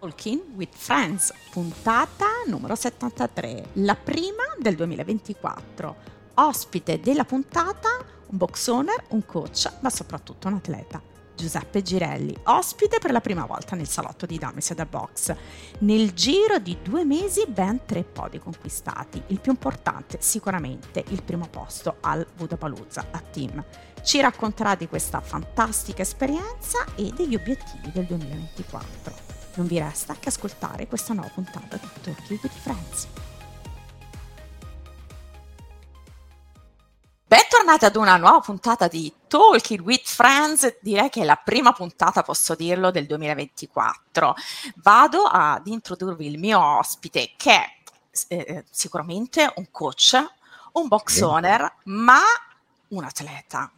Talking with Friends, puntata numero 73, la prima del 2024. Ospite della puntata un box owner, un coach, ma soprattutto un atleta. Giuseppe Girelli, ospite per la prima volta nel salotto di Damis da Box. Nel giro di due mesi ben tre podi conquistati, il più importante sicuramente il primo posto al Budapalooza a team. Ci racconterà di questa fantastica esperienza e degli obiettivi del 2024. Non vi resta che ascoltare questa nuova puntata di Talking with Friends. Bentornati ad una nuova puntata di Talking with Friends, direi che è la prima puntata, posso dirlo, del 2024. Vado ad introdurvi il mio ospite che è eh, sicuramente un coach, un box owner, ma un atleta.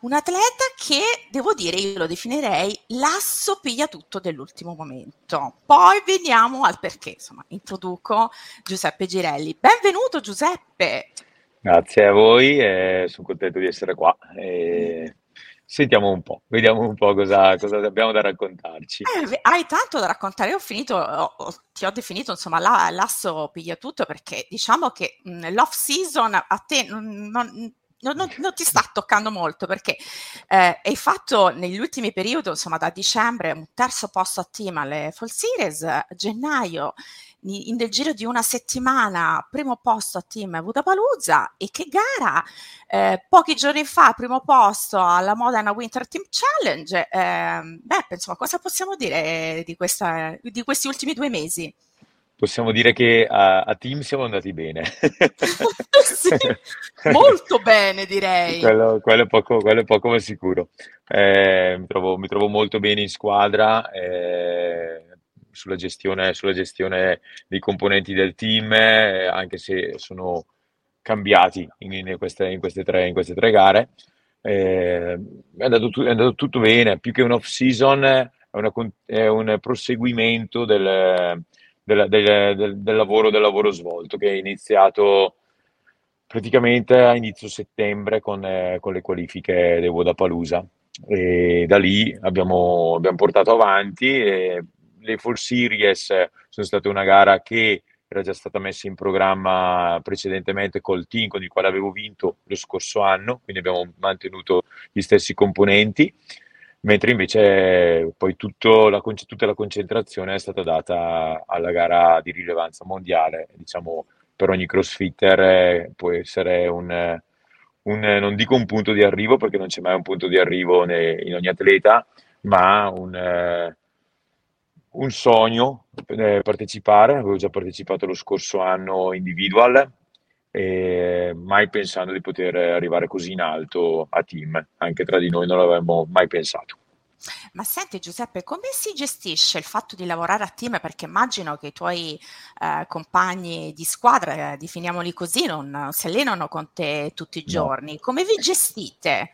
Un atleta che, devo dire, io lo definirei l'asso piglia tutto dell'ultimo momento. Poi veniamo al perché, insomma, introduco Giuseppe Girelli. Benvenuto Giuseppe! Grazie a voi, eh, sono contento di essere qua. E sentiamo un po', vediamo un po' cosa, cosa abbiamo da raccontarci. Eh, hai tanto da raccontare, io ho finito, ho, ti ho definito insomma la, l'asso piglia tutto perché diciamo che mh, l'off season a te non, non non, non, non, ti sta toccando molto perché eh, hai fatto negli ultimi periodi, insomma da dicembre, un terzo posto a team alle Fall Series, a gennaio in, nel giro di una settimana primo posto a team Budapalooza e che gara eh, pochi giorni fa primo posto alla Modena Winter Team Challenge eh, beh insomma cosa possiamo dire di, questa, di questi ultimi due mesi? Possiamo dire che a, a team siamo andati bene. sì, molto bene direi. Quello, quello, è poco, quello è poco ma sicuro. Eh, mi, trovo, mi, trovo, molto bene in squadra. Eh, sulla gestione, sulla gestione dei componenti del team, eh, anche se sono cambiati in, in, queste, in, queste, tre, in queste tre gare. Eh, è, andato, è, andato, tutto bene, più che un off season è, una, è un proseguimento del, del, del, del, lavoro, del lavoro svolto che è iniziato praticamente a inizio settembre con, eh, con le qualifiche del Vodapalooza e da lì abbiamo, abbiamo portato avanti e le Fall Series sono state una gara che era già stata messa in programma precedentemente col team con il quale avevo vinto lo scorso anno, quindi abbiamo mantenuto gli stessi componenti, mentre invece poi la, tutta la concentrazione è stata data alla gara di rilevanza mondiale, diciamo per ogni crossfitter eh, può essere un, un, non dico un punto di arrivo perché non c'è mai un punto di arrivo in ogni atleta, ma un, un sogno eh, partecipare, avevo già partecipato lo scorso anno individual, e mai pensando di poter arrivare così in alto a team, anche tra di noi non l'avevamo mai pensato. Ma senti Giuseppe, come si gestisce il fatto di lavorare a team? Perché immagino che i tuoi eh, compagni di squadra, eh, definiamoli così, non si allenano con te tutti i giorni. No. Come vi gestite?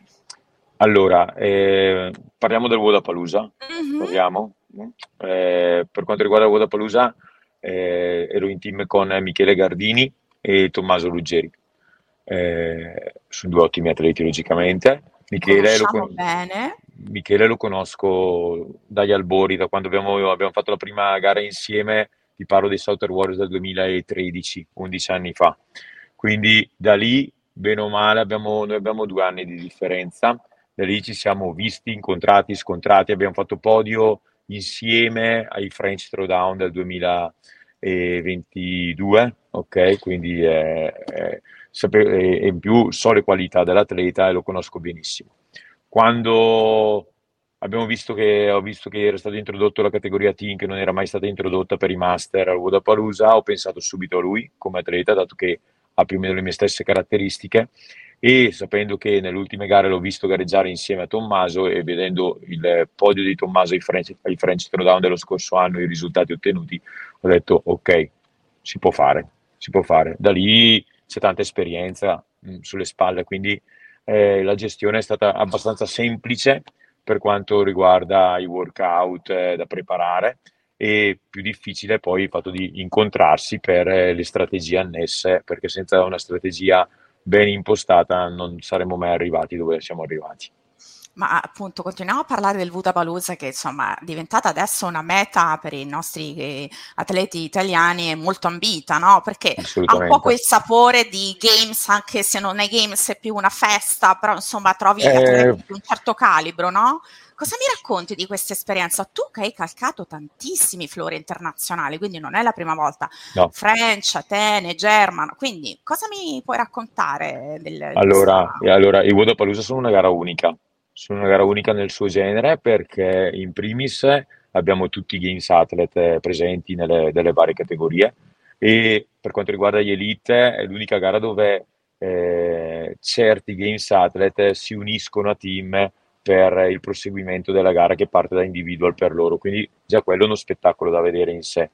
Allora, eh, parliamo del Vodapalooza, mm-hmm. parliamo? Eh, per quanto riguarda il Vodapalooza, eh, ero in team con Michele Gardini e Tommaso Ruggeri. Eh, sono due ottimi atleti, logicamente. Michele lo, con- Michele lo, conosco dagli albori, da quando abbiamo, abbiamo, fatto la prima gara insieme, ti parlo dei Southern Warriors del 2013, 11 anni fa. Quindi da lì, bene o male, abbiamo, noi abbiamo due anni di differenza. Da lì ci siamo visti, incontrati, scontrati, abbiamo fatto podio insieme ai French Throwdown del 2022, ok? Quindi è, è, è in più so le qualità dell'atleta e lo conosco benissimo. Quando abbiamo visto che, ho visto che era stata introdotta la categoria team che non era mai stata introdotta per i master al Vodapalooza, ho pensato subito a lui come atleta, dato che ha più o meno le mie stesse caratteristiche e sapendo che nelle ultime gare l'ho visto gareggiare insieme a Tommaso e vedendo il podio di Tommaso ai French, ai French Throwdown dello scorso anno e i risultati ottenuti, ho detto ok, si può fare, si può fare. Da lì c'è tanta esperienza mh, mm, sulle spalle, quindi eh, la gestione è stata abbastanza semplice per quanto riguarda i workout eh, da preparare e più difficile poi il fatto di incontrarsi per eh, le strategie annesse, perché senza una strategia ben impostata non saremmo mai arrivati dove siamo arrivati. Ma appunto continuiamo a parlare del Vudapalooza che insomma è diventata adesso una meta per i nostri eh, atleti italiani e molto ambita, no? Perché ha un po' quel sapore di games, anche se non è games, è più una festa, però insomma trovi eh... di un certo calibro, no? Cosa mi racconti di questa esperienza? Tu che hai calcato tantissimi flori internazionali, quindi non è la prima volta, no. French, Atene, German, quindi cosa mi puoi raccontare? Del, allora, questa... allora, i Wodapalooza sono una gara unica, sono una gara unica nel suo genere perché in primis abbiamo tutti i Games Athlete presenti nelle, nelle varie categorie e per quanto riguarda gli Elite è l'unica gara dove eh, certi Games Athlete si uniscono a team per il proseguimento della gara che parte da individual per loro. Quindi già quello è uno spettacolo da vedere in sé,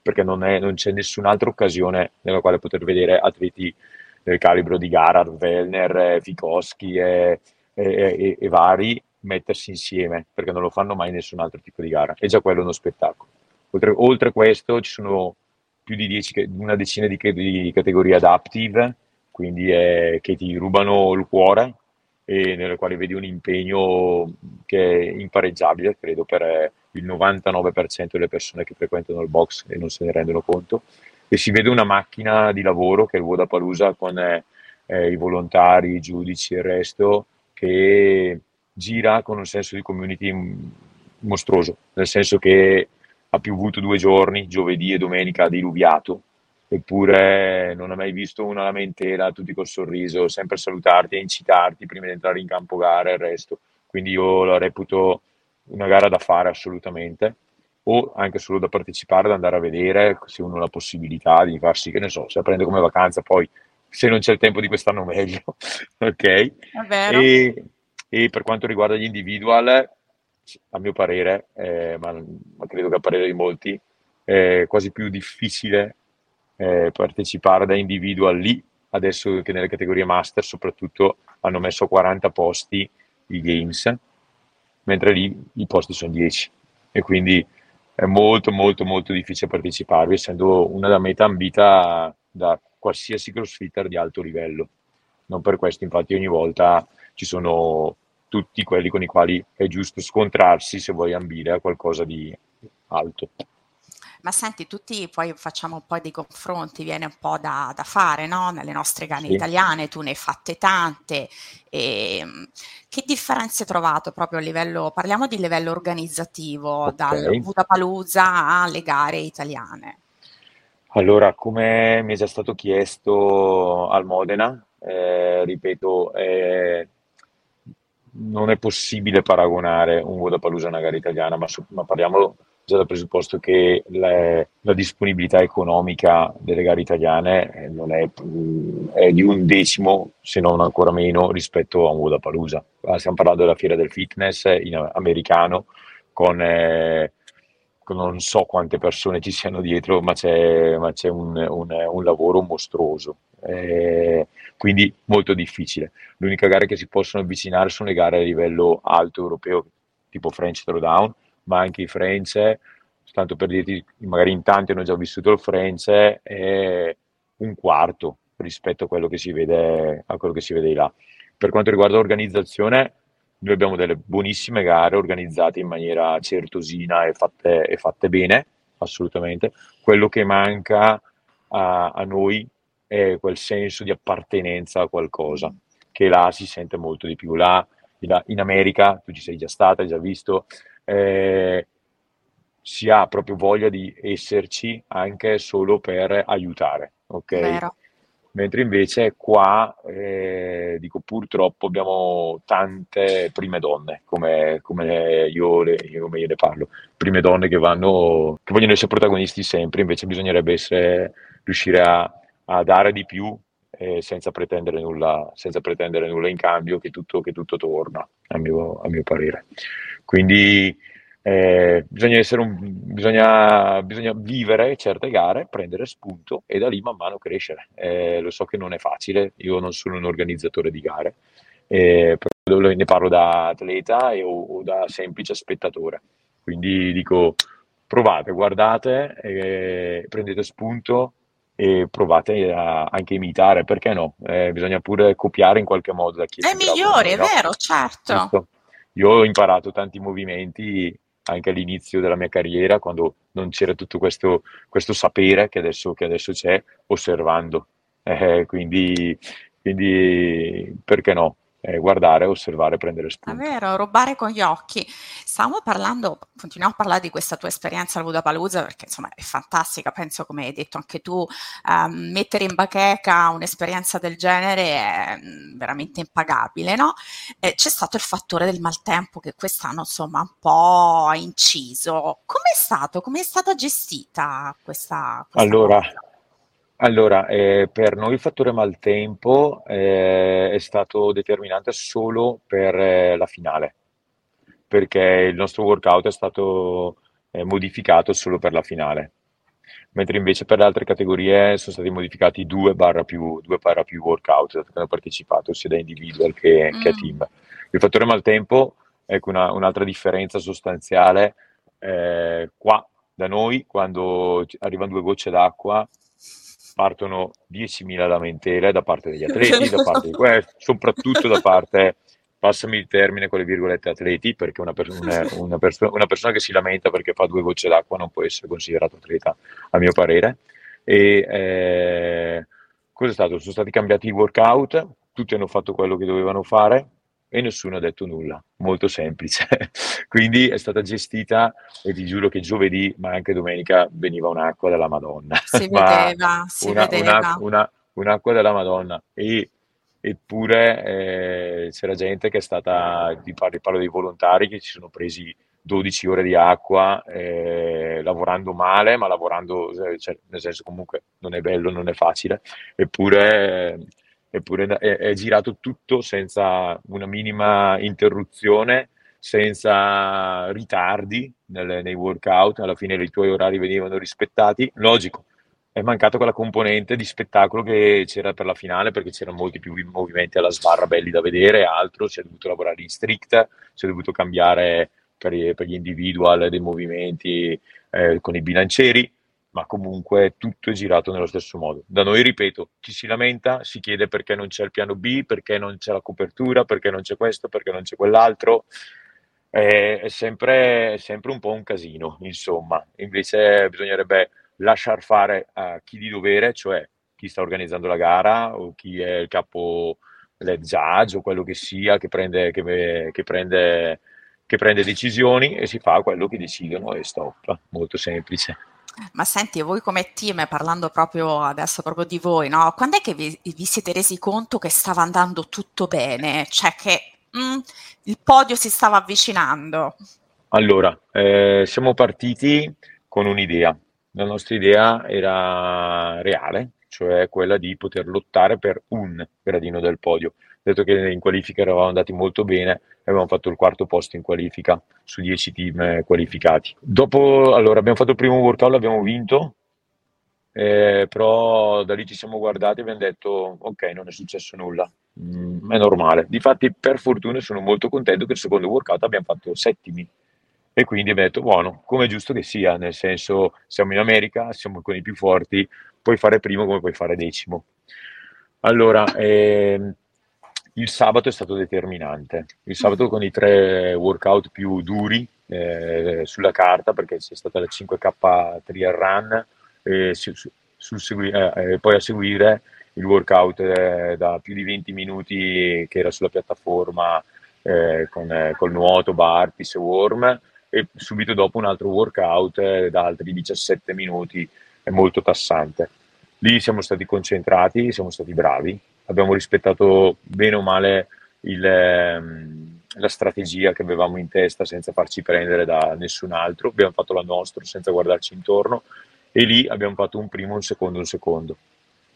perché non, è, non c'è nessun'altra occasione nella quale poter vedere atleti del calibro di gara, Wellner, Fikowski e, e, e, vari mettersi insieme, perché non lo fanno mai nessun altro tipo di gara. E già quello è uno spettacolo. Oltre, oltre questo ci sono più di dieci, una decina di, di categorie adaptive, quindi è, che ti rubano il cuore e nelle quali vedi un impegno che è impareggiabile, credo, per il 99% delle persone che frequentano il box e non se ne rendono conto. E si vede una macchina di lavoro che è il Vodapalooza con eh, i volontari, i giudici e il resto che gira con un senso di community mostruoso, nel senso che ha piovuto due giorni, giovedì e domenica ha diluviato, eppure non ho mai visto una lamentela, tutti col sorriso, sempre salutarti e incitarti prima di entrare in campo gara e il resto. Quindi io la reputo una gara da fare assolutamente, o anche solo da partecipare, da andare a vedere se uno ha la possibilità di farsi, che ne so, se la prende come vacanza, poi se non c'è il tempo di quest'anno meglio, ok? E, e, per quanto riguarda gli individual, a mio parere, eh, ma, ma credo che a parere di molti, è quasi più difficile eh, partecipare da individual lì, adesso che nelle categorie master soprattutto hanno messo 40 posti i games, mentre lì i posti sono 10 e quindi è molto molto molto difficile parteciparvi essendo una meta ambita da qualsiasi crossfitter di alto livello. Non per questo infatti ogni volta ci sono tutti quelli con i quali è giusto scontrarsi se vuoi ambire a qualcosa di alto. Ma senti, tutti poi facciamo un po' dei confronti, viene un po' da, da fare, no? Nelle nostre gare sì. italiane, tu ne hai fatte tante. E, ehm, che differenze hai trovato proprio a livello, parliamo di livello organizzativo, okay. dal Budapalooza alle gare italiane? Allora, come mi è già stato chiesto al Modena, eh, ripeto, eh, non è possibile paragonare un Vodapalooza a una gara italiana, ma, ma parliamo già dal presupposto che la, la, disponibilità economica delle gare italiane eh, non è, è, di un decimo, se non ancora meno, rispetto a un Vodapalooza. Stiamo parlando della fiera del fitness in americano con, eh, non so quante persone ci siano dietro, ma c'è, ma c'è un, un, un, lavoro mostruoso. Eh, quindi molto difficile. L'unica gara che si possono avvicinare sono le gare a livello alto europeo, tipo French Throwdown, ma anche i French, tanto per dirti, magari in tanti hanno già vissuto il French, è un quarto rispetto a quello che si vede, a quello che si vede là. Per quanto riguarda l'organizzazione, noi abbiamo delle buonissime gare organizzate in maniera certosina e fatte, e fatte bene, assolutamente. Quello che manca a, a noi è quel senso di appartenenza a qualcosa, che là si sente molto di più. Là, in America, tu ci sei già stata, hai già visto, eh, si ha proprio voglia di esserci anche solo per aiutare, ok? Vero. Mentre invece qua, eh, dico purtroppo, abbiamo tante prime donne, come, come io, le, come io ne parlo, prime donne che, vanno, che vogliono essere protagonisti sempre, invece bisognerebbe essere, riuscire a, a dare di più eh, senza, pretendere nulla, senza pretendere nulla in cambio, che tutto, che tutto torna, a mio, a mio parere. Quindi eh, bisogna, un, bisogna, bisogna, vivere certe gare, prendere spunto e da lì man mano crescere. Eh, lo so che non è facile, io non sono un organizzatore di gare, eh, però ne parlo da atleta e, o, o, da semplice spettatore. Quindi dico provate, guardate, prendete spunto e provate a anche imitare, perché no? Eh, bisogna pure copiare in qualche modo da chi è migliore, è vero, certo. Giusto? io ho imparato tanti movimenti anche all'inizio della mia carriera, quando non c'era tutto questo, questo sapere che adesso, che adesso c'è, osservando. Eh, quindi, quindi, perché no? Eh, guardare, osservare, prendere spunto. È vero, rubare con gli occhi. Stavamo parlando, continuiamo a parlare di questa tua esperienza al Budapalooza perché insomma è fantastica, penso come hai detto anche tu, ehm, mettere in bacheca un'esperienza del genere è mm, veramente impagabile, no? Eh, c'è stato il fattore del maltempo che quest'anno insomma un po' ha inciso. Com'è stato? Come è stata gestita questa, questa allora, cosa? Allora, eh, per noi il fattore maltempo eh, è stato determinante solo per eh, la finale, perché il nostro workout è stato eh, modificato solo per la finale, mentre invece per le altre categorie sono stati modificati due barra più, due barra più workout che hanno partecipato sia da individual che, mm. che a team. Il fattore maltempo, ecco una, un'altra differenza sostanziale, eh, qua da noi quando arrivano due gocce d'acqua partono 10.000 lamentele da parte degli atleti, da parte di questo, soprattutto da parte, passami il termine con le virgolette atleti, perché una, pers- una, una, perso- una, persona che si lamenta perché fa due gocce d'acqua non può essere considerato atleta, a mio parere. E eh, cosa è stato? Sono stati cambiati i workout, tutti hanno fatto quello che dovevano fare, e nessuno ha detto nulla, molto semplice. Quindi è stata gestita e ti giuro che giovedì, ma anche domenica, veniva un'acqua della Madonna. Si vedeva, si una, vedeva. Una, una, un'acqua della Madonna. E, eppure eh, c'era gente che è stata, ti parlo, parlo, dei volontari che ci sono presi 12 ore di acqua, eh, lavorando male, ma lavorando, cioè, nel senso comunque non è bello, non è facile, eppure... Eh, eppure è, è girato tutto senza una minima interruzione, senza ritardi nelle, nei workout, alla fine i tuoi orari venivano rispettati. Logico, è mancato quella componente di spettacolo che c'era per la finale perché c'erano molti più movimenti alla sbarra belli da vedere, altro, si è dovuto lavorare in strict, si è dovuto cambiare per, per gli individual dei movimenti eh, con i bilancieri, ma comunque tutto è girato nello stesso modo. Da noi, ripeto, chi si lamenta si chiede perché non c'è il piano B, perché non c'è la copertura, perché non c'è questo, perché non c'è quell'altro. È, sempre, è sempre un po' un casino, insomma. Invece bisognerebbe lasciar fare a chi di dovere, cioè chi sta organizzando la gara o chi è il capo del judge o quello che sia che prende, che, che prende, che prende decisioni e si fa quello che decidono e stop. Molto semplice. Ma senti, voi come team, parlando proprio adesso proprio di voi, no? Quando è che vi, vi siete resi conto che stava andando tutto bene? Cioè che mm, il podio si stava avvicinando? Allora, eh, siamo partiti con un'idea. La nostra idea era reale, cioè quella di poter lottare per un gradino del podio detto che in qualifica eravamo andati molto bene e abbiamo fatto il quarto posto in qualifica su 10 team eh, qualificati. Dopo, allora, abbiamo fatto il primo workout, l'abbiamo vinto, eh, però da lì ci siamo guardati e abbiamo detto ok, non è successo nulla, mm, è normale. Difatti, per fortuna, sono molto contento che il secondo workout abbiamo fatto settimi. E quindi abbiamo detto, buono, come è giusto che sia, nel senso siamo in America, siamo con i più forti, puoi fare primo come puoi fare decimo. Allora, ehm, il sabato è stato determinante. Il sabato con i tre workout più duri eh, sulla carta, perché c'è stata la 5K trial run, e su, su, segui- eh, poi a seguire il workout eh, da più di 20 minuti che era sulla piattaforma eh, con eh, col nuoto, bar, pisse worm, e subito dopo un altro workout eh, da altri 17 minuti, è molto tassante. Lì siamo stati concentrati, siamo stati bravi, abbiamo rispettato bene o male il, ehm, la strategia che avevamo in testa senza farci prendere da nessun altro, abbiamo fatto la nostra senza guardarci intorno e lì abbiamo fatto un primo, un secondo, un secondo.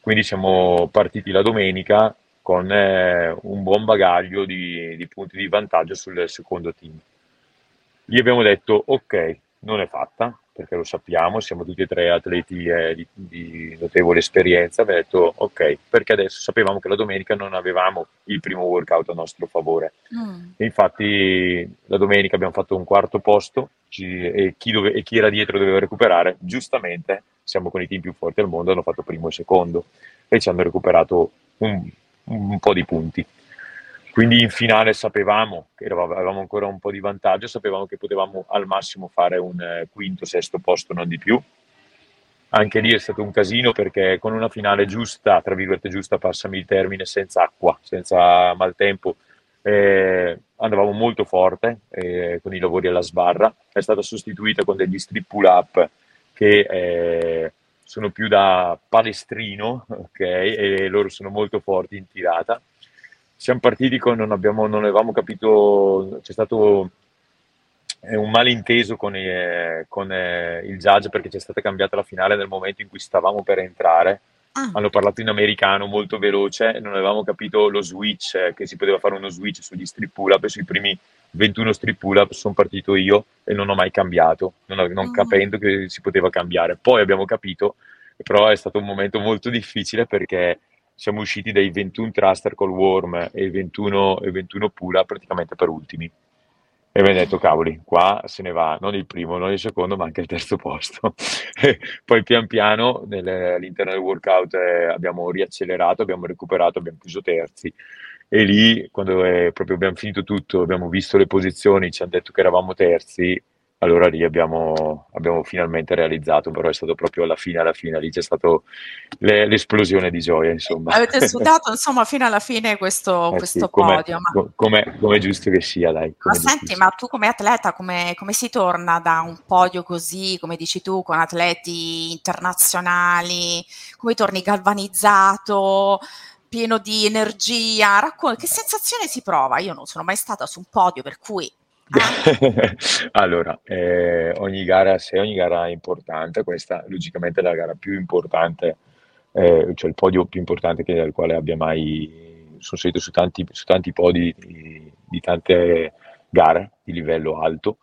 Quindi siamo partiti la domenica con eh, un buon bagaglio di, di punti di vantaggio sul secondo team. Gli abbiamo detto ok, non è fatta, perché lo sappiamo, siamo tutti e tre atleti eh, di, di, notevole esperienza, abbiamo detto ok, perché adesso sapevamo che la domenica non avevamo il primo workout a nostro favore. Mm. E infatti la domenica abbiamo fatto un quarto posto ci, e, chi dove, e, chi era dietro doveva recuperare, giustamente siamo con i team più forti al mondo, hanno fatto primo e secondo e ci hanno recuperato un, un po' di punti. Quindi in finale sapevamo che avevamo ancora un po' di vantaggio, sapevamo che potevamo al massimo fare un eh, quinto, sesto posto, non di più. Anche lì è stato un casino perché con una finale giusta, tra virgolette giusta, passami il termine, senza acqua, senza maltempo, eh, andavamo molto forte eh, con i lavori alla sbarra. È stata sostituita con degli strip pull up che eh, sono più da palestrino, ok? E loro sono molto forti in tirata siamo partiti con non, abbiamo, non avevamo capito, c'è stato eh, un malinteso con, eh, con eh, il judge perché c'è stata cambiata la finale nel momento in cui stavamo per entrare. Ah. Hanno parlato in americano molto veloce non avevamo capito lo switch, che si poteva fare uno switch sugli strip pull up sui primi 21 strip pull up sono partito io e non ho mai cambiato, non, non oh. capendo che si poteva cambiare. Poi abbiamo capito, però è stato un momento molto difficile perché siamo usciti dai 21 thruster col worm e 21, e 21 pula praticamente per ultimi. E abbiamo detto, cavoli, qua se ne va non il primo, non il secondo, ma anche il terzo posto. poi pian piano nel, all'interno del workout eh, abbiamo riaccelerato, abbiamo recuperato, abbiamo chiuso terzi. E lì, quando è, proprio abbiamo finito tutto, abbiamo visto le posizioni, ci hanno detto che eravamo terzi, allora lì abbiamo, abbiamo, finalmente realizzato, però è stato proprio alla fine, alla fine, lì c'è stata l'esplosione di gioia, insomma. Avete sudato, insomma, fino alla fine questo, eh questo sì, podio. Come è giusto che sia, dai. Ma senti, ma tu come atleta, come, come si torna da un podio così, come dici tu, con atleti internazionali, come torni galvanizzato? pieno di energia, raccon- che sensazione si prova? Io non sono mai stata su un podio, per cui allora, eh, ogni gara, se ogni gara è importante, questa logicamente è la gara più importante, eh, cioè il podio più importante che, del quale abbia mai, sono salito su tanti, su tanti podi di, di, tante gare di livello alto.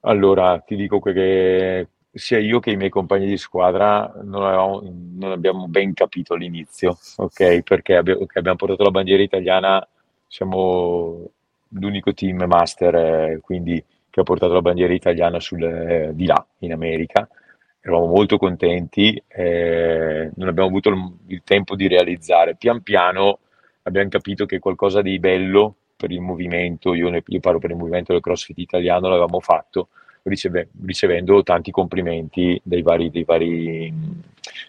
Allora, ti dico che sia io che i miei compagni di squadra non, avevamo, non abbiamo ben capito all'inizio, ok? Perché abbiamo, okay, abbiamo portato la bandiera italiana, siamo l'unico team master eh, quindi, che ha portato la bandiera italiana sul, eh, di là, in America. Eravamo molto contenti, eh, non abbiamo avuto il, il, tempo di realizzare. Pian piano abbiamo capito che qualcosa di bello per il movimento, io, ne, io parlo per il movimento del CrossFit italiano, l'avevamo fatto riceve, ricevendo tanti complimenti dei vari, dei vari,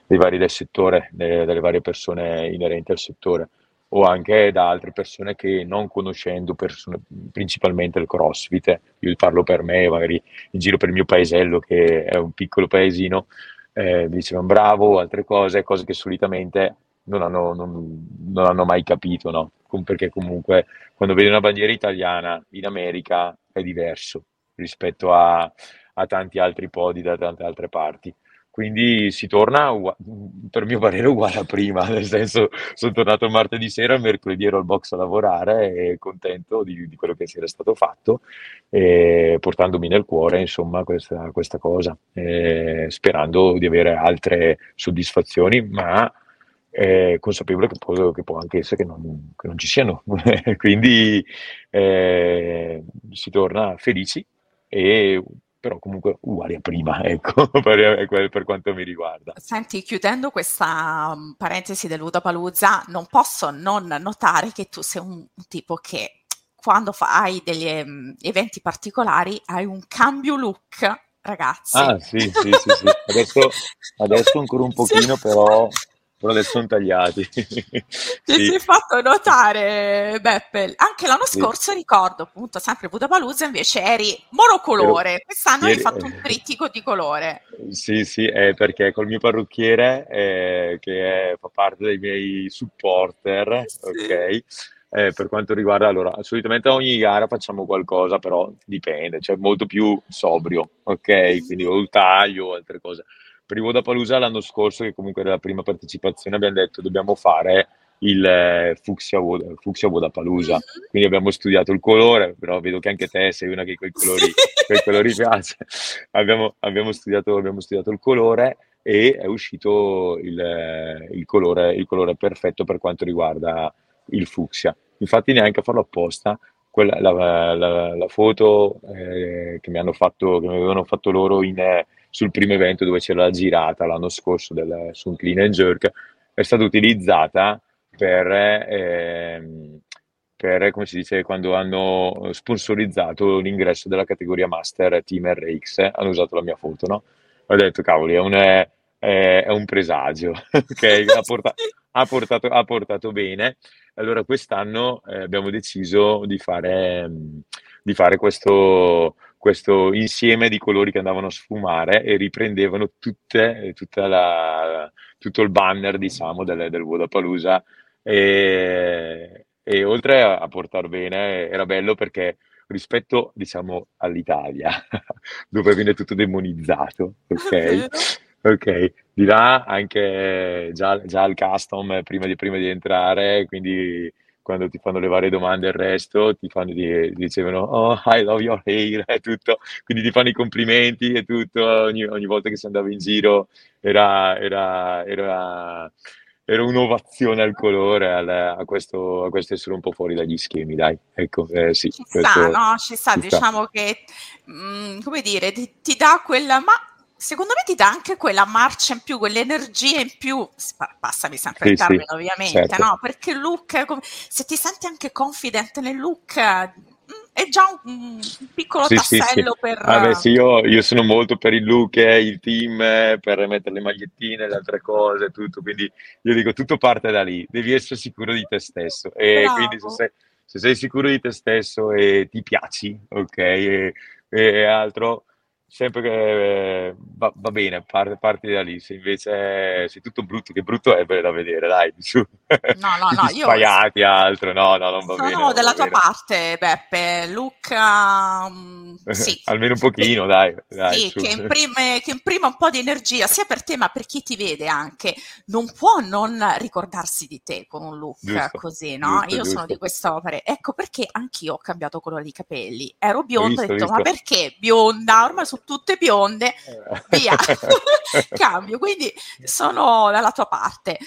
dei vari del settore, delle, delle varie persone inerenti al settore o anche da altre persone che non conoscendo persone, principalmente il CrossFit, io parlo per me, magari in giro per il mio paesello che è un piccolo paesino, eh, mi dicevano bravo, altre cose, cose che solitamente non hanno, non, non hanno mai capito, no? perché comunque quando vedi una bandiera italiana in America è diverso rispetto a, a tanti altri podi da tante altre parti. Quindi si torna, per mio parere, uguale a prima, nel senso sono tornato martedì sera, mercoledì ero al box a lavorare e contento di, di quello che si era stato fatto, e portandomi nel cuore insomma questa, questa cosa, sperando di avere altre soddisfazioni, ma eh, consapevole che può, che può, anche essere che non, che non ci siano. Quindi eh, si torna felici e però comunque uguali a prima, ecco, per, per, quanto mi riguarda. Senti, chiudendo questa um, parentesi del Ludapalooza, non posso non notare che tu sei un, un tipo che quando fai degli um, eventi particolari hai un cambio look, ragazzi. Ah, sì, sì, sì, sì. Adesso, adesso ancora un pochino, però però adesso sono tagliati. Ti sì. sei fatto notare, Beppe. Anche l'anno sì. scorso ricordo, appunto, sempre Budapalooza, invece eri monocolore. Ero, Quest'anno ieri, hai fatto un trittico di colore. Sì, sì, è perché col mio parrucchiere, eh, che è, fa parte dei miei supporter, sì. ok? Eh, per quanto riguarda, allora, solitamente a ogni gara facciamo qualcosa, però dipende, cioè molto più sobrio, ok? Quindi o il taglio o altre cose per il Vodapalooza l'anno scorso, che comunque era la prima partecipazione, abbiamo detto dobbiamo fare il eh, Fucsia, Fucsia Vodapalooza. Mm-hmm. Quindi abbiamo studiato il colore, però vedo che anche te sei una che quei colori, quei colori piace. Abbiamo, abbiamo, studiato, abbiamo, studiato, il colore e è uscito il, eh, il, colore, il colore perfetto per quanto riguarda il fucsia. Infatti neanche a farlo apposta, quella, la, la, la, foto eh, che mi hanno fatto, che mi avevano fatto loro in, eh, sul primo evento dove c'era la girata l'anno scorso del, su un clean and jerk, è stata utilizzata per, ehm, per, come si dice, quando hanno sponsorizzato l'ingresso della categoria Master Team RX, hanno usato la mia foto, no? Ho detto, cavoli, è un, è, è un presagio, ok? Ha, porta, ha, portato, ha, portato, bene. Allora quest'anno eh, abbiamo deciso di fare, di fare questo, questo, insieme di colori che andavano a sfumare e riprendevano tutte, la, tutto il banner, diciamo, del, del Vodapalooza e, e oltre a, a portare bene, era bello perché rispetto, diciamo, all'Italia, dove viene tutto demonizzato, ok? Ok, di là anche già, già il custom prima di, prima di entrare, quindi quando ti fanno le varie domande e il resto, ti fanno di, dicevano oh I love your hair e tutto, quindi ti fanno i complimenti e tutto, ogni, ogni volta che si andava in giro era, era, era era un'ovazione al colore, al, a, questo, a, questo, essere un po' fuori dagli schemi, dai. Ecco, eh, sì, ci sta, no? Ci sta, ci diciamo sta. che, mh, mm, come dire, ti, ti, dà quella, ma secondo me ti dà anche quella marcia in più, quell'energia in più, passami sempre sì, il termine sì, ovviamente, certo. no? Perché il look, se ti senti anche confident nel look è già un, un piccolo sì, tassello sì, sì. per... Vabbè, sì, io, io, sono molto per il look, eh, il team, eh, per mettere le magliettine, le altre cose, tutto, quindi io dico tutto parte da lì, devi essere sicuro di te stesso e Bravo. quindi se sei, se sei, sicuro di te stesso e ti piaci, ok, e, e altro sempre che eh, va, va, bene, parte, parti da lì. Se invece sei tutto brutto, che brutto è da vedere, dai, su. No, no, no, io sbagliati altro, no, no, non va sono bene. Sono dalla tua bene. parte, Beppe. Luca, um, sì. Almeno un pochino, dai. dai sì, che imprime, che imprime, un po' di energia, sia per te ma per chi ti vede anche. Non può non ricordarsi di te con un look giusto, così, no? Giusto, io giusto. sono di quest'opera. Ecco perché anch'io ho cambiato colore di capelli. Ero bionda, ho detto, ma perché bionda? Ormai sono tutte bionde, eh. via, cambio. Quindi sono dalla tua parte.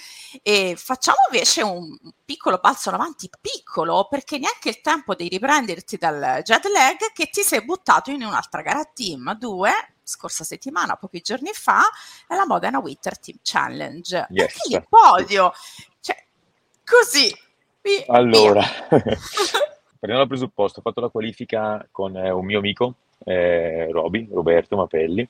E facciamo invece un piccolo balzo in avanti, piccolo, perché neanche il tempo di riprenderti dal jet lag che ti sei buttato in un'altra gara team, due, scorsa settimana, pochi giorni fa, è la Modena Winter Team Challenge. Yes. E il podio, cioè, così. Via, allora, prendiamo il presupposto, ho fatto la qualifica con eh, un mio amico eh, Roby, Roberto Mapelli,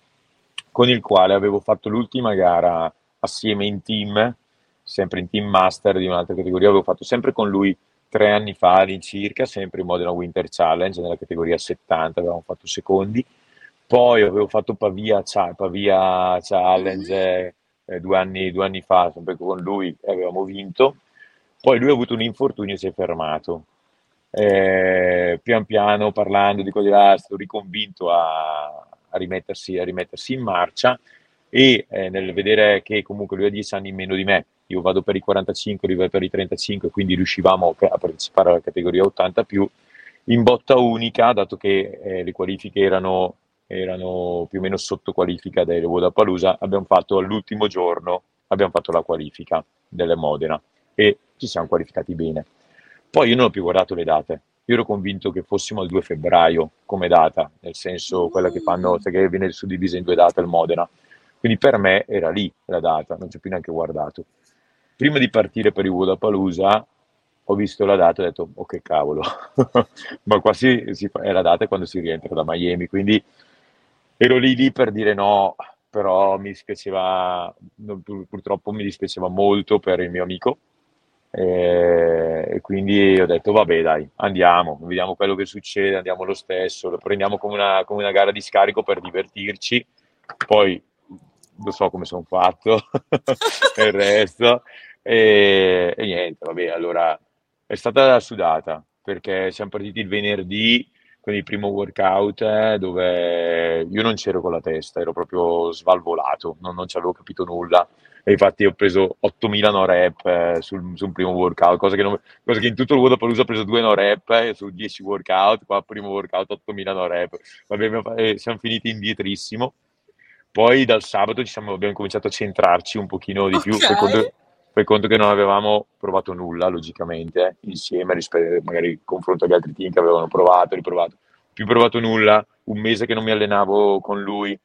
con il quale avevo fatto l'ultima gara assieme in team, sempre in team master di un'altra categoria, avevo fatto sempre con lui tre anni fa all'incirca, sempre in Modena Winter Challenge nella categoria 70, avevamo fatto secondi, poi avevo fatto Pavia, Pavia Challenge eh, due, anni, due anni fa, sempre con lui, avevamo vinto, poi lui ha avuto un infortunio e si è fermato, eh, pian piano parlando di cose là, è stato riconvinto a, a, rimettersi, a rimettersi, in marcia e eh, nel vedere che comunque lui ha 10 anni in meno di me, io vado per i 45, lui va per i 35, quindi riuscivamo a partecipare alla categoria 80 più, in botta unica, dato che eh, le qualifiche erano, erano, più o meno sotto qualifica del Vodapalooza, abbiamo fatto all'ultimo giorno, abbiamo fatto la qualifica delle Modena e ci siamo qualificati bene. Poi io non ho più guardato le date. Io ero convinto che fossimo al 2 febbraio come data, nel senso quella che fanno, che viene suddivisa in due date al Modena. Quindi per me era lì la data, non ci ho più neanche guardato. Prima di partire per il Vodapalooza ho visto la data e ho detto, ok cavolo, ma qua si, si è la data quando si rientra da Miami, quindi ero lì lì per dire no, però mi dispiaceva, purtroppo mi dispiaceva molto per il mio amico, e, quindi ho detto vabbè dai andiamo vediamo quello che succede andiamo lo stesso lo prendiamo come una, come una gara di scarico per divertirci. Poi lo so come sono fatto il resto. E, e niente vabbè allora è stata sudata perché siamo partiti il venerdì con il primo workout eh, dove io non c'ero con la testa, ero proprio svalvolato, non, non ci avevo capito nulla e infatti ho preso 8000 no rep eh, sul, sul, primo workout, cosa che, non, cosa che in tutto il Vodapalooza ho preso 2 no rep eh, su 10 workout, qua primo workout 8000 no rep, Vabbè, eh, siamo finiti indietrissimo. Poi dal sabato siamo, abbiamo cominciato a centrarci un pochino di okay. più, per conto, per conto, che non avevamo provato nulla, logicamente, eh, insieme rispetto magari in confronto agli altri team che avevano provato, riprovato. Più provato nulla, un mese che non mi allenavo con lui,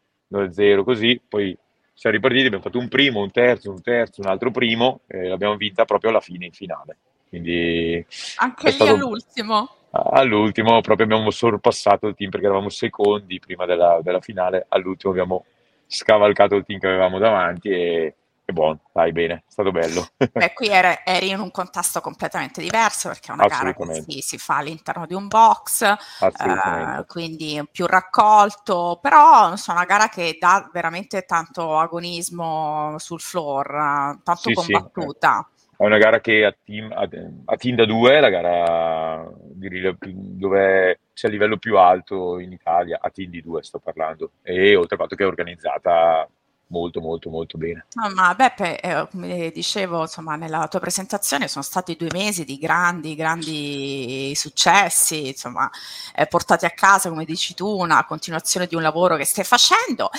0 così, poi siamo ripartiti, abbiamo fatto un primo, un terzo, un terzo, un altro primo e l'abbiamo vinta proprio alla fine, in finale. quindi Anche lì stato... all'ultimo? All'ultimo proprio abbiamo sorpassato il team perché eravamo secondi prima della, della finale, all'ultimo abbiamo scavalcato il team che avevamo davanti e, e buono, dai bene, è stato bello. Beh, qui eri, eri, in un contesto completamente diverso perché è una gara che si, si, fa all'interno di un box, eh, quindi più raccolto, però è una gara che dà veramente tanto agonismo sul floor, tanto sì, combattuta. Sì, è una gara che a team, a, a team da 2 la gara di, dove c'è il livello più alto in Italia, a team di 2 sto parlando, e oltre al fatto che è organizzata molto molto molto bene. No, ma Beppe, eh, come dicevo insomma nella tua presentazione sono stati due mesi di grandi grandi successi, insomma eh, portati a casa come dici tu, una continuazione di un lavoro che stai facendo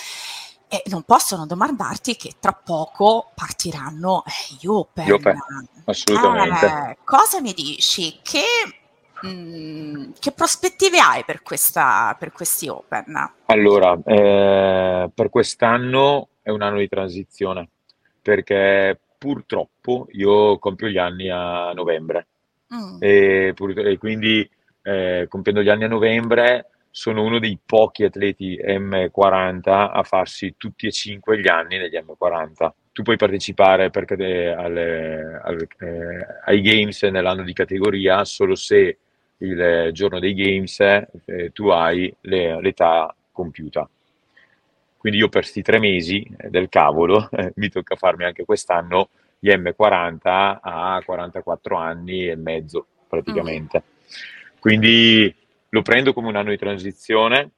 e non possono domandarti che tra poco partiranno eh, gli Open. Gli open assolutamente. Eh, cosa mi dici? Che, mm, che prospettive hai per, questa, per questi Open? Allora, eh, per quest'anno è un anno di transizione perché purtroppo io compio gli anni a novembre mm. e, pur, e, quindi eh, compiendo gli anni a novembre sono uno dei pochi atleti M40 a farsi tutti e cinque gli anni negli M40. Tu puoi partecipare alle, alle, alle, eh, ai games nell'anno di categoria solo se il giorno dei games eh, tu hai le, l'età compiuta. Quindi io per questi tre mesi eh, del cavolo eh, mi tocca farmi anche quest'anno gli M40 a 44 anni e mezzo praticamente. Mm. Quindi lo prendo come un anno di transizione,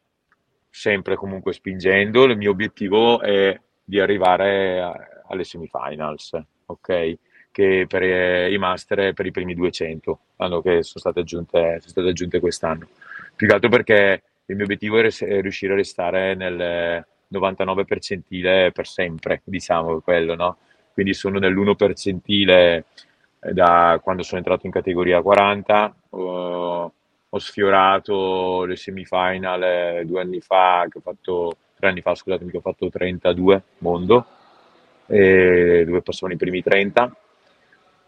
sempre comunque spingendo. Il mio obiettivo è di arrivare a, alle semifinals, ok? Che per eh, i master per i primi 200, hanno che sono state, aggiunte, sono state aggiunte quest'anno. Più che altro perché il mio obiettivo è, è riuscire a restare nel 99 percentile per sempre, diciamo quello, no? Quindi sono nell'1 percentile da quando sono entrato in categoria 40. Uh, ho sfiorato le semifinal eh, due anni fa, che ho fatto, tre anni fa, scusatemi, che ho fatto 32 mondo, dove passavano i primi 30.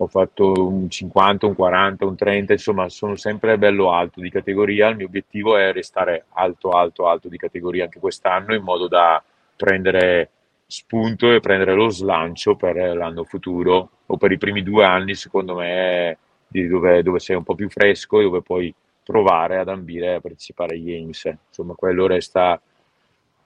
Ho fatto un 50, un 40, un 30, insomma sono sempre bello alto di categoria. Il mio obiettivo è restare alto, alto, alto di categoria anche quest'anno in modo da prendere spunto e prendere lo slancio per l'anno futuro o per i primi due anni, secondo me, dove, dove sei un po' più fresco e dove poi provare ad ambire a partecipare ai Games. Insomma, quello resta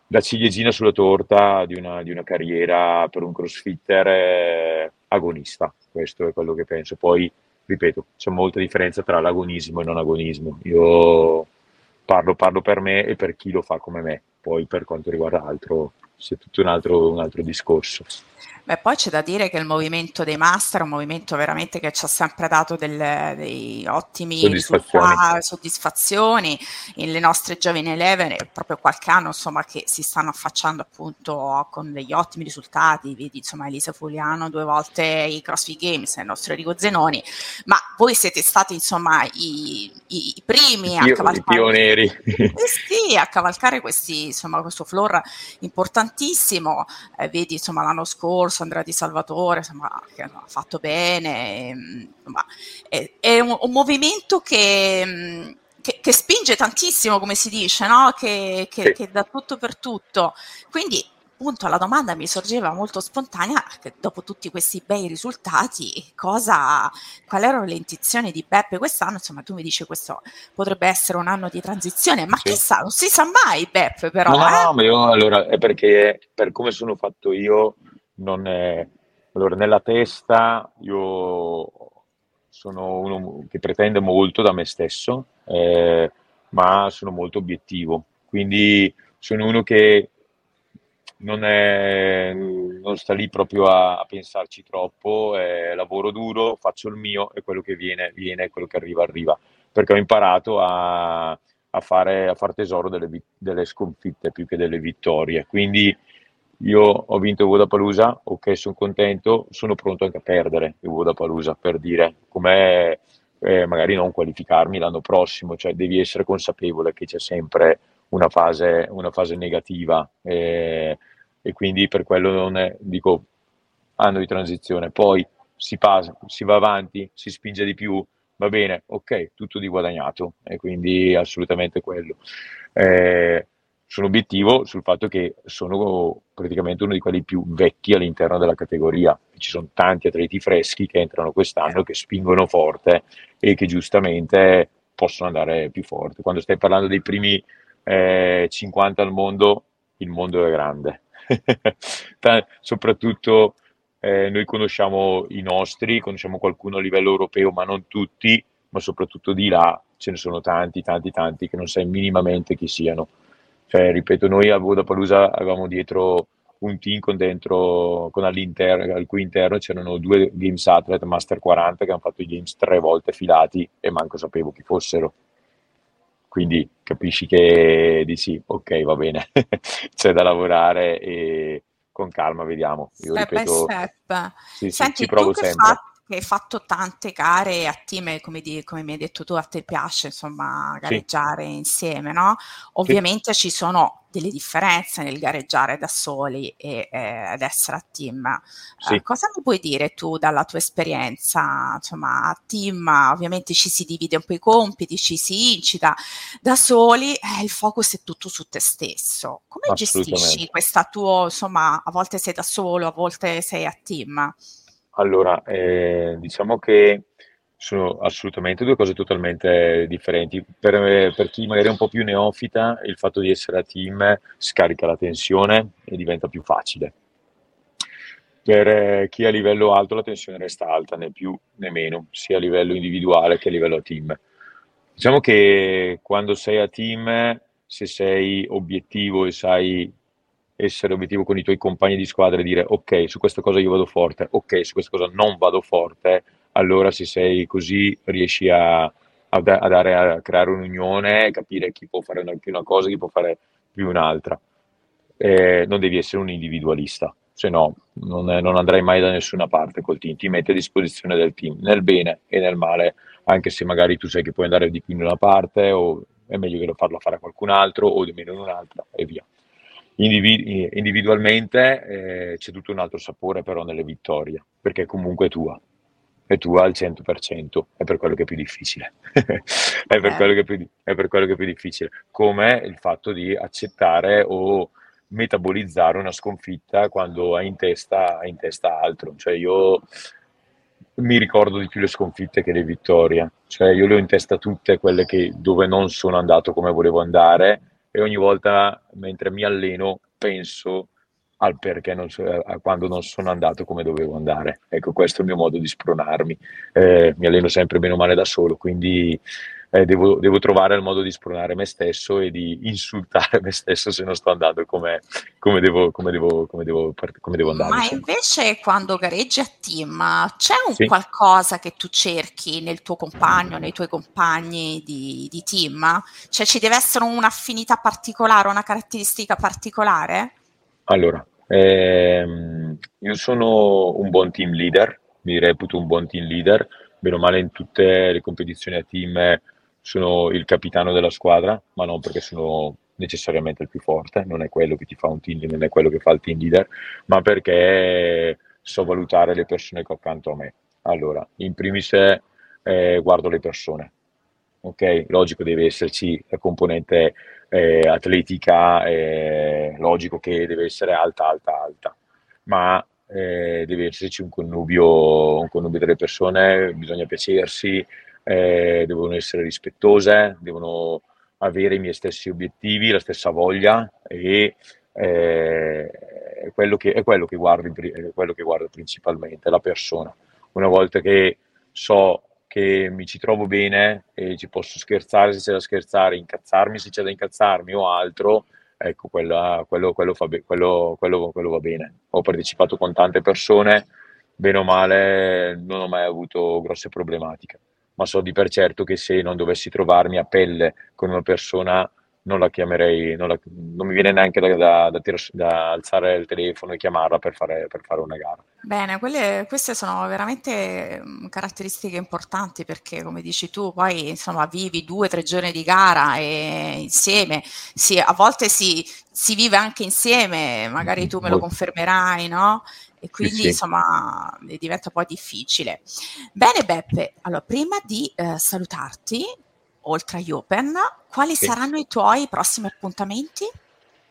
la ciliegina sulla torta di una, di una carriera per un crossfitter eh, agonista. Questo è quello che penso. Poi, ripeto, c'è molta differenza tra l'agonismo e non agonismo. Io parlo, parlo per me e per chi lo fa come me. Poi, per quanto riguarda altro, c'è tutto un altro, un altro discorso. Beh, poi c'è da dire che il movimento dei master è un movimento veramente che ci ha sempre dato del, dei ottimi soddisfazioni. soddisfazioni. Le nostre giovani eleven è proprio qualche anno insomma, che si stanno affacciando appunto con degli ottimi risultati. Vedi insomma Elisa Fuliano due volte i CrossFit Games, il nostro Enrico Zenoni, ma voi siete stati insomma i, i, i primi I, a cavalcare, i pioneri. Eh sì, a cavalcare questi, insomma, questo floor importantissimo. Eh, vedi insomma l'anno scorso Andrea Di Salvatore, insomma, che ha fatto bene, insomma, è, è un, un, movimento che, che, che, spinge tantissimo, come si dice, no? che, che, che dà tutto per tutto. Quindi appunto la domanda mi sorgeva molto spontanea, dopo tutti questi bei risultati, cosa, quali erano le intenzioni di Beppe quest'anno? Insomma, tu mi dici questo potrebbe essere un anno di transizione, ma sì. chissà, non si sa mai Beppe però. No, eh? no, ma io allora è perché per come sono fatto io, non è... Allora, nella testa io sono uno che pretende molto da me stesso, eh, ma sono molto obiettivo. Quindi sono uno che non, è, non sta lì proprio a, a pensarci troppo, eh, lavoro duro, faccio il mio e quello che viene, viene, quello che arriva, arriva. Perché ho imparato a, a, fare, a far tesoro delle, delle sconfitte più che delle vittorie. Quindi io ho vinto Vodapalooza, ok, sono contento, sono pronto anche a perdere il Vodapalooza per dire com'è, eh, magari non qualificarmi l'anno prossimo, cioè devi essere consapevole che c'è sempre una fase, una fase negativa eh, e quindi per quello non è, dico, anno di transizione. Poi si, passa, si va avanti, si spinge di più, va bene, ok, tutto di guadagnato e quindi assolutamente quello. Eh, sono obiettivo sul fatto che sono praticamente uno di quelli più vecchi all'interno della categoria. Ci sono tanti atleti freschi che entrano quest'anno, che spingono forte e che giustamente possono andare più forte. Quando stai parlando dei primi eh, 50 al mondo, il mondo è grande. Soprattutto eh, noi conosciamo i nostri, conosciamo qualcuno a livello europeo, ma non tutti, ma soprattutto di là ce ne sono tanti, tanti, tanti che non sai minimamente chi siano. Cioè, ripeto, noi a Vodapalooza avevamo dietro un team con dentro, con all'interno, al cui interno c'erano due Games Athlete Master 40 che hanno fatto i Games tre volte filati e manco sapevo chi fossero. Quindi capisci che dici, ok, va bene, c'è da lavorare e con calma vediamo. Io step ripeto, step. Sì, Senti, sì, ci provo sempre. Fa- che hai fatto tante gare a team, come, di, come, mi hai detto tu, a te piace insomma gareggiare sì. insieme, no? Ovviamente sì. ci sono delle differenze nel gareggiare da soli e eh, ad essere a team. Eh, sì. Eh, cosa mi puoi dire tu dalla tua esperienza? Insomma, a team ovviamente ci si divide un po' i compiti, ci si incita, da soli eh, il focus è tutto su te stesso. Come gestisci questa tua, insomma, a volte sei da solo, a volte sei a team? Allora, eh, diciamo che sono assolutamente due cose totalmente differenti. Per, per, chi magari è un po' più neofita, il fatto di essere a team scarica la tensione e diventa più facile. Per eh, chi è a livello alto la tensione resta alta, né più né meno, sia a livello individuale che a livello team. Diciamo che quando sei a team, se sei obiettivo e sai essere obiettivo con i tuoi compagni di squadra e dire ok, su questa cosa io vado forte, ok, su questa cosa non vado forte, allora se sei così riesci a, a, dare, a creare un'unione, capire chi può fare più una cosa, chi può fare più un'altra. Eh, non devi essere un individualista, se no non, non, andrai mai da nessuna parte col team, ti metti a disposizione del team, nel bene e nel male, anche se magari tu sai che puoi andare di più in una parte o è meglio che lo farlo fare a qualcun altro o di meno in un'altra e via. Individu- individualmente eh, c'è tutto un altro sapore però nelle vittorie, perché comunque è tua, è tua al 100%, è per quello che è più difficile. è, per eh. quello che è, più, è per quello che è più difficile, come il fatto di accettare o metabolizzare una sconfitta quando hai in testa, hai in testa altro. Cioè io mi ricordo di più le sconfitte che le vittorie, cioè io le ho in testa tutte quelle che, dove non sono andato come volevo andare e ogni volta mentre mi alleno penso al perché non so, a quando non sono andato come dovevo andare. Ecco, questo è il mio modo di spronarmi. Eh, mi alleno sempre bene o male da solo, quindi eh, devo, devo, trovare il modo di spronare me stesso e di insultare me stesso se non sto andando come, come, devo, come, devo, come devo, come devo andare. Ma insomma. invece quando gareggi a team c'è un sì. qualcosa che tu cerchi nel tuo compagno, nei tuoi compagni di, di team? Cioè ci deve essere un'affinità particolare, una caratteristica particolare? Allora, ehm, io sono un buon team leader, mi reputo un buon team leader, bene o male in tutte le competizioni a team sono il capitano della squadra, ma non perché sono necessariamente il più forte, non è quello che ti fa un team leader, non è quello che fa il team leader, ma perché so valutare le persone che ho accanto a me. Allora, in primis eh, guardo le persone, ok? Logico deve esserci la componente eh, atletica, eh, logico che deve essere alta, alta, alta, ma eh, deve esserci un connubio, un connubio delle persone, bisogna piacersi, eh, devono essere rispettose, devono avere i miei stessi obiettivi, la stessa voglia e eh, è, quello che, è, quello guardo, è quello che guardo principalmente, la persona. Una volta che so che mi ci trovo bene e ci posso scherzare se c'è da scherzare, incazzarmi se c'è da incazzarmi o altro, ecco, quella, quello, quello, be- quello, quello, va bene. Ho partecipato con tante persone, bene o male non ho mai avuto grosse problematiche, ma so di per certo che se non dovessi trovarmi a pelle con una persona non la chiamerei, non, la, non mi viene neanche da, da, da, da, alzare il telefono e chiamarla per fare, per fare una gara. Bene, quelle, queste sono veramente mm, caratteristiche importanti perché, come dici tu, poi insomma vivi due o tre giorni di gara e insieme, sì, a volte si, si vive anche insieme, magari tu me lo confermerai, no? E quindi sì, sì. insomma diventa poi difficile. Bene Beppe, allora prima di eh, salutarti, oltre agli Open, quali sì. saranno i tuoi prossimi appuntamenti?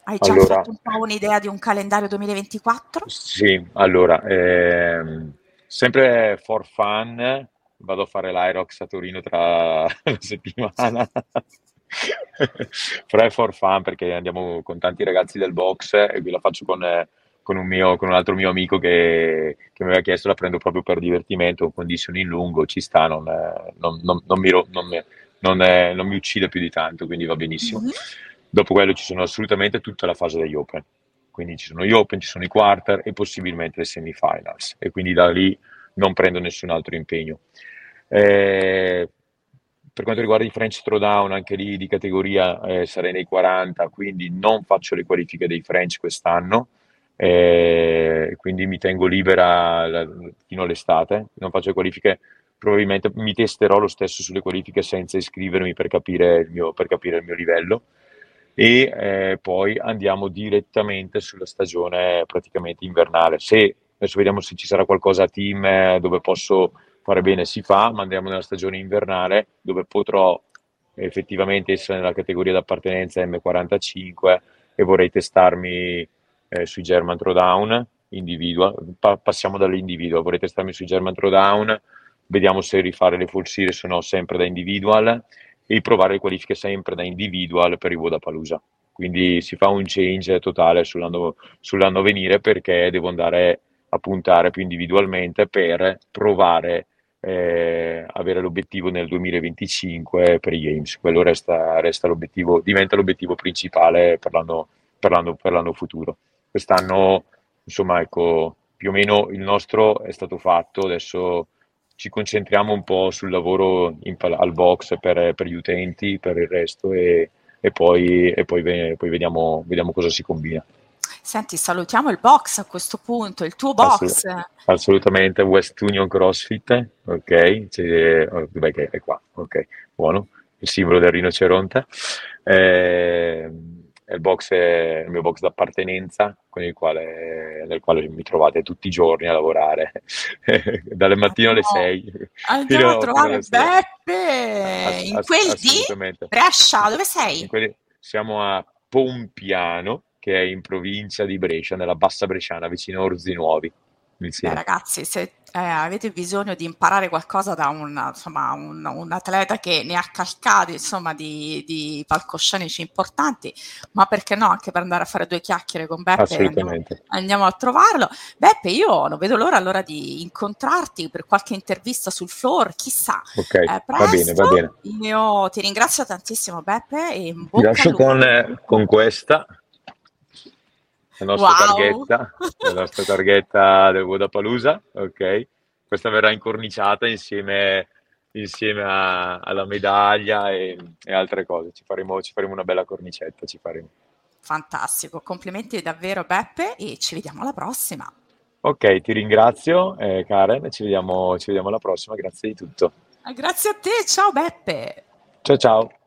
Hai già allora, fatto un po' un'idea di un calendario 2024? Sì, allora, ehm, sempre for fun, vado a fare l'Irox a Torino tra una settimana. Però è for fun perché andiamo con tanti ragazzi del box e qui la faccio con, con, un, mio, con un, altro mio amico che, che, mi aveva chiesto, la prendo proprio per divertimento, condizioni in lungo, ci sta, non, non, non, non mi, mi, non mi uccide più di tanto, quindi va benissimo. Mm-hmm. Dopo quello ci sono assolutamente tutta la fase degli Open. Quindi ci sono gli Open, ci sono i quarter e possibilmente le semifinals. E quindi da lì non prendo nessun altro impegno. Eh, per quanto riguarda i French Throwdown, anche lì di categoria eh, sarei nei 40, quindi non faccio le qualifiche dei French quest'anno. Eh, quindi mi tengo libera fino all'estate, non faccio qualifiche probabilmente mi testerò lo stesso sulle qualifiche senza iscrivermi per capire il mio, capire il mio livello e eh, poi andiamo direttamente sulla stagione praticamente invernale. Se adesso vediamo se ci sarà qualcosa a team eh, dove posso fare bene, si fa, ma andiamo nella stagione invernale dove potrò effettivamente essere nella categoria d'appartenenza M45 e vorrei testarmi eh, sui German Throwdown individual, pa- passiamo dall'individual, vorrei testarmi sui German Throwdown vediamo se rifare le full series o no sempre da individual e provare le qualifiche sempre da individual per i Vodapalooza. Quindi si fa un change totale sull'anno, sull'anno a venire perché devo andare a puntare più individualmente per provare eh, avere l'obiettivo nel 2025 per i Games. Quello resta, resta l'obiettivo, diventa l'obiettivo principale per l'anno, per, l'anno, per l'anno futuro. Quest'anno, insomma, ecco, più o meno il nostro è stato fatto, adesso ci concentriamo un po' sul lavoro in, al box per, per, gli utenti, per il resto e, e poi, e poi, poi vediamo, vediamo, cosa si combina. Senti, salutiamo il box a questo punto, il tuo box. Assolut- assolutamente, West Union CrossFit, ok, C'è, oh, dov'è che è qua, ok, buono, il simbolo del rinoceronte. Eh, il box è il mio box d'appartenenza il quale, nel quale mi trovate tutti i giorni a lavorare. Dalle mattine alle 6 andiamo a trovare Beppe! Ass- in quel di Brescia dove sei? Quelli, siamo a Pompiano che è in provincia di Brescia nella bassa bresciana vicino a Orzi Nuovi Beh, ragazzi, se eh, avete bisogno di imparare qualcosa da un, insomma, un, un atleta che ne ha calcati insomma, di, di, palcoscenici importanti, ma perché no, anche per andare a fare due chiacchiere con Beppe, andiamo, andiamo, a trovarlo. Beppe, io non vedo l'ora allora di incontrarti per qualche intervista sul floor, chissà. Ok, eh, va bene, va bene. Io ti ringrazio tantissimo Beppe e in Ti lascio con, eh, con questa la nostra wow. targhetta, la nostra targhetta del Vodapalooza, ok? Questa verrà incorniciata insieme, insieme a, alla medaglia e, e, altre cose, ci faremo, ci faremo una bella cornicetta, ci faremo. Fantastico, complimenti davvero Beppe e ci vediamo alla prossima. Ok, ti ringrazio eh, Karen, ci vediamo, ci vediamo alla prossima, grazie di tutto. Grazie a te, ciao Beppe. Ciao ciao.